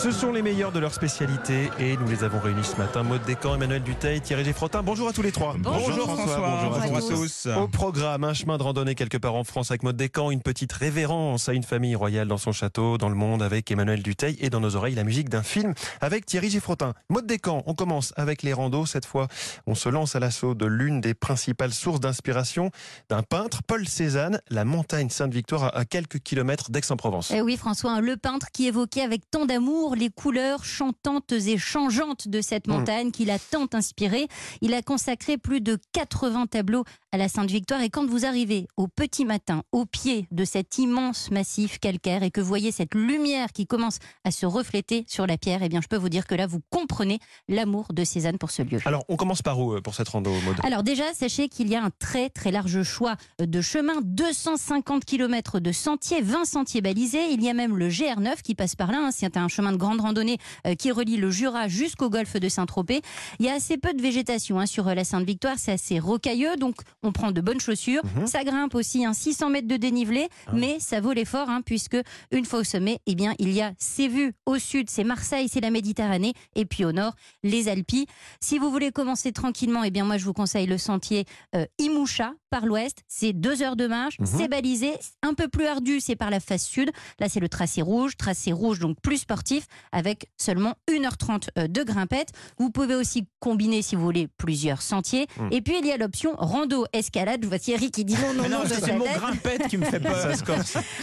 Ce sont les meilleurs de leur spécialité et nous les avons réunis ce matin. Maud Descamps, Emmanuel Duteil, Thierry Geffrotin. Bonjour à tous les trois. Bonjour, François, bonjour, à tous. Au programme, un chemin de randonnée quelque part en France avec Maud Descamps, une petite révérence à une famille royale dans son château, dans le monde avec Emmanuel Duteil et dans nos oreilles la musique d'un film avec Thierry Geffrotin. Maud Descamps, on commence avec les randos. Cette fois, on se lance à l'assaut de l'une des principales sources d'inspiration d'un peintre, Paul Cézanne, la montagne Sainte-Victoire à quelques kilomètres d'Aix-en-Provence. Eh oui, François, le peintre qui évoquait avec tant d'amour les couleurs chantantes et changeantes de cette Mmh. montagne qui l'a tant inspiré. Il a consacré plus de 80 tableaux à la Sainte-Victoire. Et quand vous arrivez au petit matin, au pied de cet immense massif calcaire et que vous voyez cette lumière qui commence à se refléter sur la pierre, eh bien, je peux vous dire que là, vous comprenez l'amour de Cézanne pour ce lieu. Alors, on commence par où euh, pour cette rando, Maud Alors déjà, sachez qu'il y a un très très large choix de chemins, 250 km de sentiers, 20 sentiers balisés. Il y a même le GR9 qui passe par là. hein. C'est un chemin de grande randonnée euh, qui relie le Jura jusqu'au golfe de Saint-Tropez. Il y a assez peu de végétation hein, sur euh, la Sainte-Victoire, c'est assez rocailleux, donc on prend de bonnes chaussures. Mhm. Ça grimpe aussi, hein, 600 mètres de dénivelé, Ah. mais ça vaut l'effort hein, puisque une fois au sommet, eh bien, il y a ces vues. Au sud, c'est Marseille, c'est la Méditerranée, et puis au nord, les Alpes. Si vous voulez commencer tranquillement, eh bien moi je vous conseille le sentier euh, Imoucha par l'ouest. C'est deux heures de marche, Mhm. c'est balisé, un peu plus ardu, c'est par la face sud. Là c'est le tracé rouge, tracé rouge donc plus sportif avec seulement 1h30 euh, de grimpette. Vous pouvez aussi combiner si vous voulez plusieurs sentiers. Mhm. Et puis il y a l'option rando escalade. Vois Thierry qui dit non non non, c'est tête. grimpette qui me fait peur.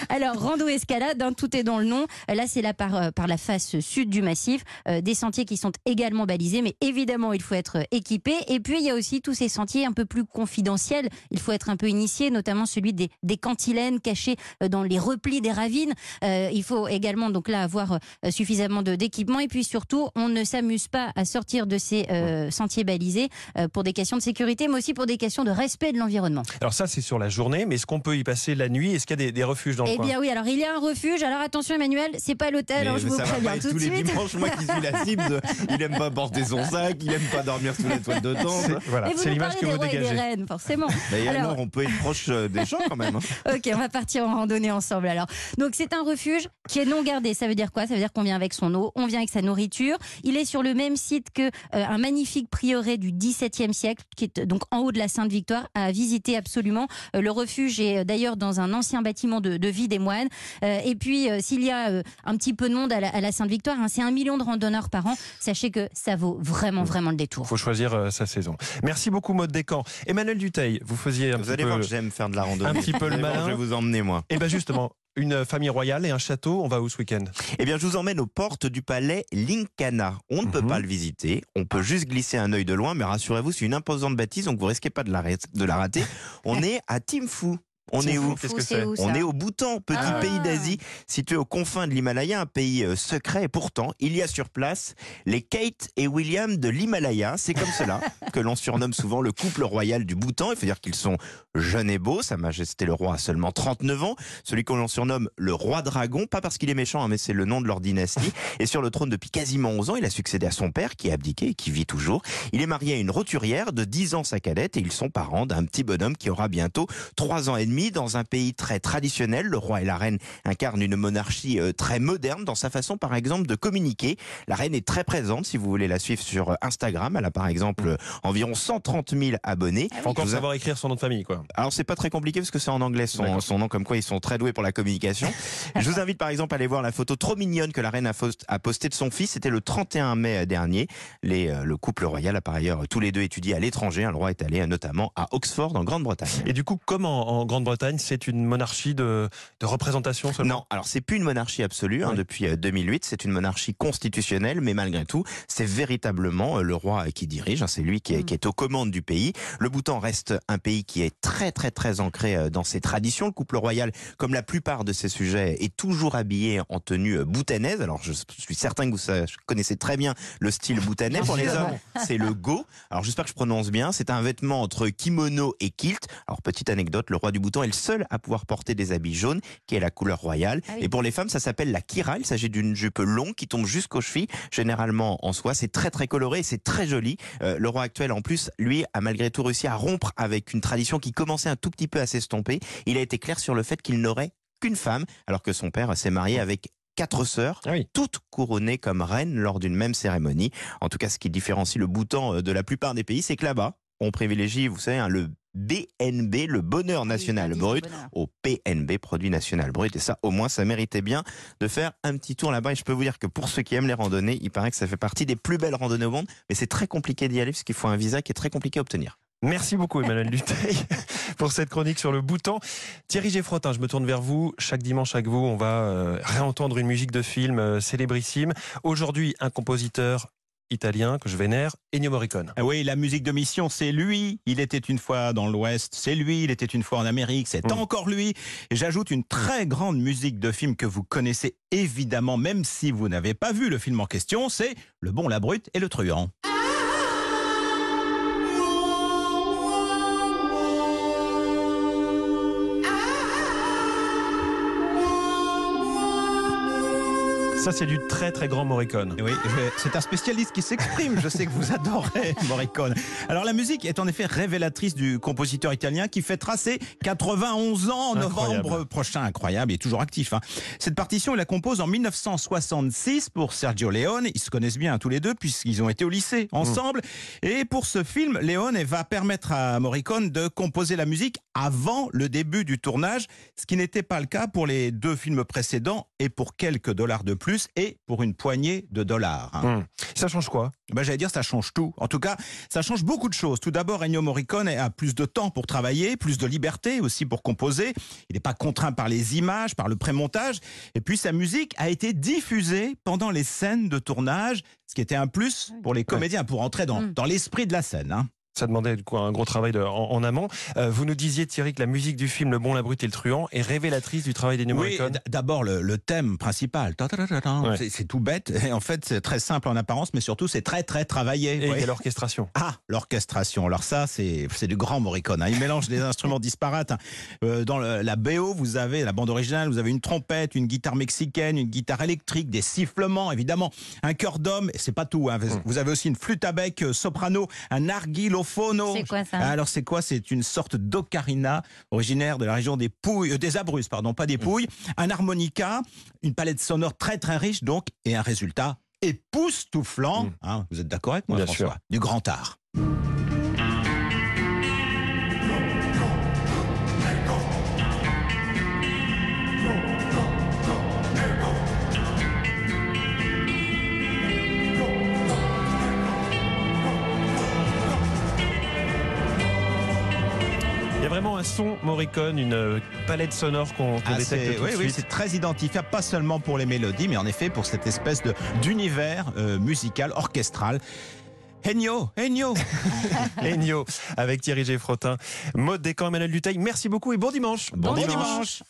Alors, rando escalade, hein, tout est dans le nom. Là, c'est là par, euh, par la face sud du massif. Euh, des sentiers qui sont également balisés, mais évidemment, il faut être euh, équipé. Et puis, il y a aussi tous ces sentiers un peu plus confidentiels. Il faut être un peu initié, notamment celui des, des cantilènes cachés dans les replis des ravines. Euh, il faut également, donc là, avoir suffisamment d'équipement. Et puis, surtout, on ne s'amuse pas à sortir de ces euh, sentiers balisés pour des questions de sécurité, mais aussi pour des questions de respect de l'environnement. Alors ça, c'est sur la journée, mais est-ce qu'on peut y passer la nuit? Est-ce qu'il y a des, des refuges dans le Eh coin? bien oui, alors il y a un refuge. Alors attention Emmanuel, c'est pas l'hôtel, hein, je vous préviens tout de tous les dimanches, moi qui suis la cible, de- il aime pas porter son sac, il aime pas dormir sous la toile de tente. C'est- Voilà, Et c'est l'image que vous et des dégagez. reines, forcément. D'ailleurs, Alors- alors, on peut être proche euh, des gens quand même. hein. Ok, on va partir en randonnée ensemble alors. Donc c'est un refuge qui est non gardé. Ça veut dire quoi? Ça veut dire qu'on vient avec son eau, on vient avec sa nourriture. Il est sur le même site que euh, un magnifique prieuré du XVIIe siècle, qui est donc en haut de la Sainte-Victoire, à visiter absolument. Euh, le refuge est euh, d'ailleurs dans un ancien bâtiment de, de vie des moines. Euh, et puis s'il y a un petit peu de monde à la, Sainte-Victoire, hein, c'est un million de randonneurs par an. Sachez que ça vaut vraiment vraiment le détour. Il faut choisir sa saison. Merci beaucoup, Maud Descamps. Emmanuel Duteil, vous faisiez un Vous petit allez peu... voir que j'aime faire de la randonnée. un petit peu le malin. Je vais vous emmener, moi. Eh bien justement, une famille royale et un château, on va où ce week-end? Eh bien, je vous emmène aux portes du palais Lincana. On ne peut Mhm. pas le visiter, on peut juste glisser un œil de loin, mais rassurez-vous, c'est une imposante bâtisse, donc vous risquez pas de la, de la rater. On est à Timfou. On est où Qu'est-ce que c'est On est au Bhoutan, petit Ah. pays d'Asie, situé aux confins de l'Himalaya, un pays euh, secret. Et pourtant, il y a sur place les Kate et William de l'Himalaya. C'est comme cela que l'on surnomme souvent le couple royal du Bhoutan. Il faut dire qu'ils sont jeunes et beaux. Sa Majesté le roi a seulement 39 ans. Celui que l'on surnomme le roi dragon, pas parce qu'il est méchant, hein, mais c'est le nom de leur dynastie. Et sur le trône depuis quasiment 11 ans, il a succédé à son père qui a abdiqué et qui vit toujours. Il est marié à une roturière de 10 ans sa cadette et ils sont parents d'un petit bonhomme qui aura bientôt 3 ans et demi dans un pays très traditionnel. Le roi et la reine incarnent une monarchie euh, très moderne dans sa façon par exemple de communiquer. La reine est très présente si vous voulez la suivre sur euh, Instagram. Elle a par exemple euh, environ 130 000 abonnés. Faut encore savoir écrire son nom de famille, quoi. alors c'est pas très compliqué parce que c'est en anglais son, nom, comme quoi ils sont très doués pour la communication. Je vous invite par exemple à aller voir la photo trop mignonne que la reine a, postée de son fils. C'était le 31 mai dernier. Les, le couple royal a par ailleurs tous les deux étudié à l'étranger. Le roi est allé notamment à Oxford en Grande-Bretagne. Et du coup, comme en, en Grande-Bretagne, c'est une monarchie de, de représentation seulement Non, alors c'est plus une monarchie absolue hein, Oui. depuis euh, 2008, c'est une monarchie constitutionnelle, mais malgré tout, c'est véritablement euh, le roi euh, qui dirige, hein, c'est lui qui est, Mm. qui est aux commandes du pays. Le Bhoutan reste un pays qui est très très très ancré euh, dans ses traditions. Le couple royal, comme la plupart de ses sujets, est toujours habillé en tenue euh, bhoutanaise. Alors je suis certain que vous connaissez très bien le style bhoutanais. Pour les hommes, c'est le go. Alors j'espère que je prononce bien. C'est un vêtement entre kimono et kilt. Alors petite anecdote, le roi du Bhoutan est le seul à pouvoir porter des habits jaunes, qui est la couleur royale. Ah oui. Et pour les femmes, ça s'appelle la kira. Il s'agit d'une jupe longue qui tombe jusqu'aux chevilles, généralement en soie. C'est très très coloré, et c'est très joli. Euh, le roi actuel, en plus, lui, a malgré tout réussi à rompre avec une tradition qui commençait un tout petit peu à s'estomper. Il a été clair sur le fait qu'il n'aurait qu'une femme, alors que son père s'est marié avec quatre sœurs, Ah oui. toutes couronnées comme reines lors d'une même cérémonie. En tout cas, ce qui différencie le Bhoutan euh, de la plupart des pays, c'est que là-bas, on privilégie, vous savez, hein, le BNB, le bonheur national Oui, brut, bonheur. au PNB, produit national brut. Et ça, au moins, ça méritait bien de faire un petit tour là-bas. Et je peux vous dire que pour ceux qui aiment les randonnées, il paraît que ça fait partie des plus belles randonnées au monde. Mais c'est très compliqué d'y aller parce qu'il faut un visa qui est très compliqué à obtenir. Merci beaucoup Emmanuel Duteil pour cette chronique sur le Bhoutan. Thierry Geffrotin, je me tourne vers vous. Chaque dimanche avec vous, on va euh, réentendre une musique de film euh, célébrissime. Aujourd'hui, un compositeur italien que je vénère, Ennio Morricone. Ah Oui, la musique de mission, c'est lui. Il était une fois dans l'Ouest, c'est lui. Il était une fois en Amérique, c'est Mm. encore lui. Et j'ajoute une très grande musique de film que vous connaissez évidemment, même si vous n'avez pas vu le film en question, c'est Le Bon, la Brute et le Truand. Ça, c'est du très très grand Morricone. Oui, c'est un spécialiste qui s'exprime. Je sais que vous adorez Morricone. Alors la musique est en effet révélatrice du compositeur italien qui fêtera ses 91 ans en Incroyable. novembre prochain. Incroyable, il est toujours actif. hein. Cette partition, il la compose en 1966 pour Sergio Leone. Ils se connaissent bien tous les deux puisqu'ils ont été au lycée ensemble. Et pour ce film, Leone va permettre à Morricone de composer la musique avant le début du tournage, ce qui n'était pas le cas pour les deux films précédents et pour quelques dollars de plus et pour une poignée de dollars. hein. Hmm. Ça change quoi? Ben, J'allais dire, ça change tout. En tout cas, ça change beaucoup de choses. Tout d'abord, Ennio Morricone a plus de temps pour travailler, plus de liberté aussi pour composer. Il n'est pas contraint par les images, par le prémontage. Et puis, sa musique a été diffusée pendant les scènes de tournage, ce qui était un plus pour les comédiens, pour entrer dans, Mm. dans l'esprit de la scène. hein. Ça demandait du coup, un gros travail de- en, en amont. Euh, vous nous disiez, Thierry, que la musique du film Le Bon, la Brute et le Truand est révélatrice du travail d'Ennio Oui, d'abord le, le thème principal. Ouais. C'est- tout bête. Et en fait, c'est très simple en apparence, mais surtout, c'est très, très travaillé. Et a l'orchestration. Ah, l'orchestration. Alors ça, c'est c'est du grand Morricone. hein. Il mélange des instruments disparates. hein. Euh, dans le- la BO, vous avez la bande originale, vous avez une trompette, une guitare mexicaine, une guitare électrique, des sifflements, évidemment, un chœur d'homme. Et c'est pas tout. hein. Vous- Vous avez aussi une flûte à bec euh, soprano, un argilophono. C'est quoi ça Alors c'est quoi? C'est une sorte d'ocarina originaire de la région des Pouilles, euh, des Abruzzes, pardon, pas des Pouilles. Un harmonica, une palette sonore très très riche donc, et un résultat époustouflant. Mm. Hein, vous êtes d'accord avec moi, Bien François? sûr. Du grand art. Son Morricone, une euh, palette sonore qu'on qu'on Ah, détecte c'est- tout oui, de oui, suite. c'est très identifiable, pas seulement pour les mélodies, mais en effet pour cette espèce de d'univers euh, musical, orchestral. Ennio, Ennio Ennio avec Thierry Geffrotin. Mode des camps Emmanuel Duteil. Merci beaucoup et bon dimanche. Bon dimanche. dimanche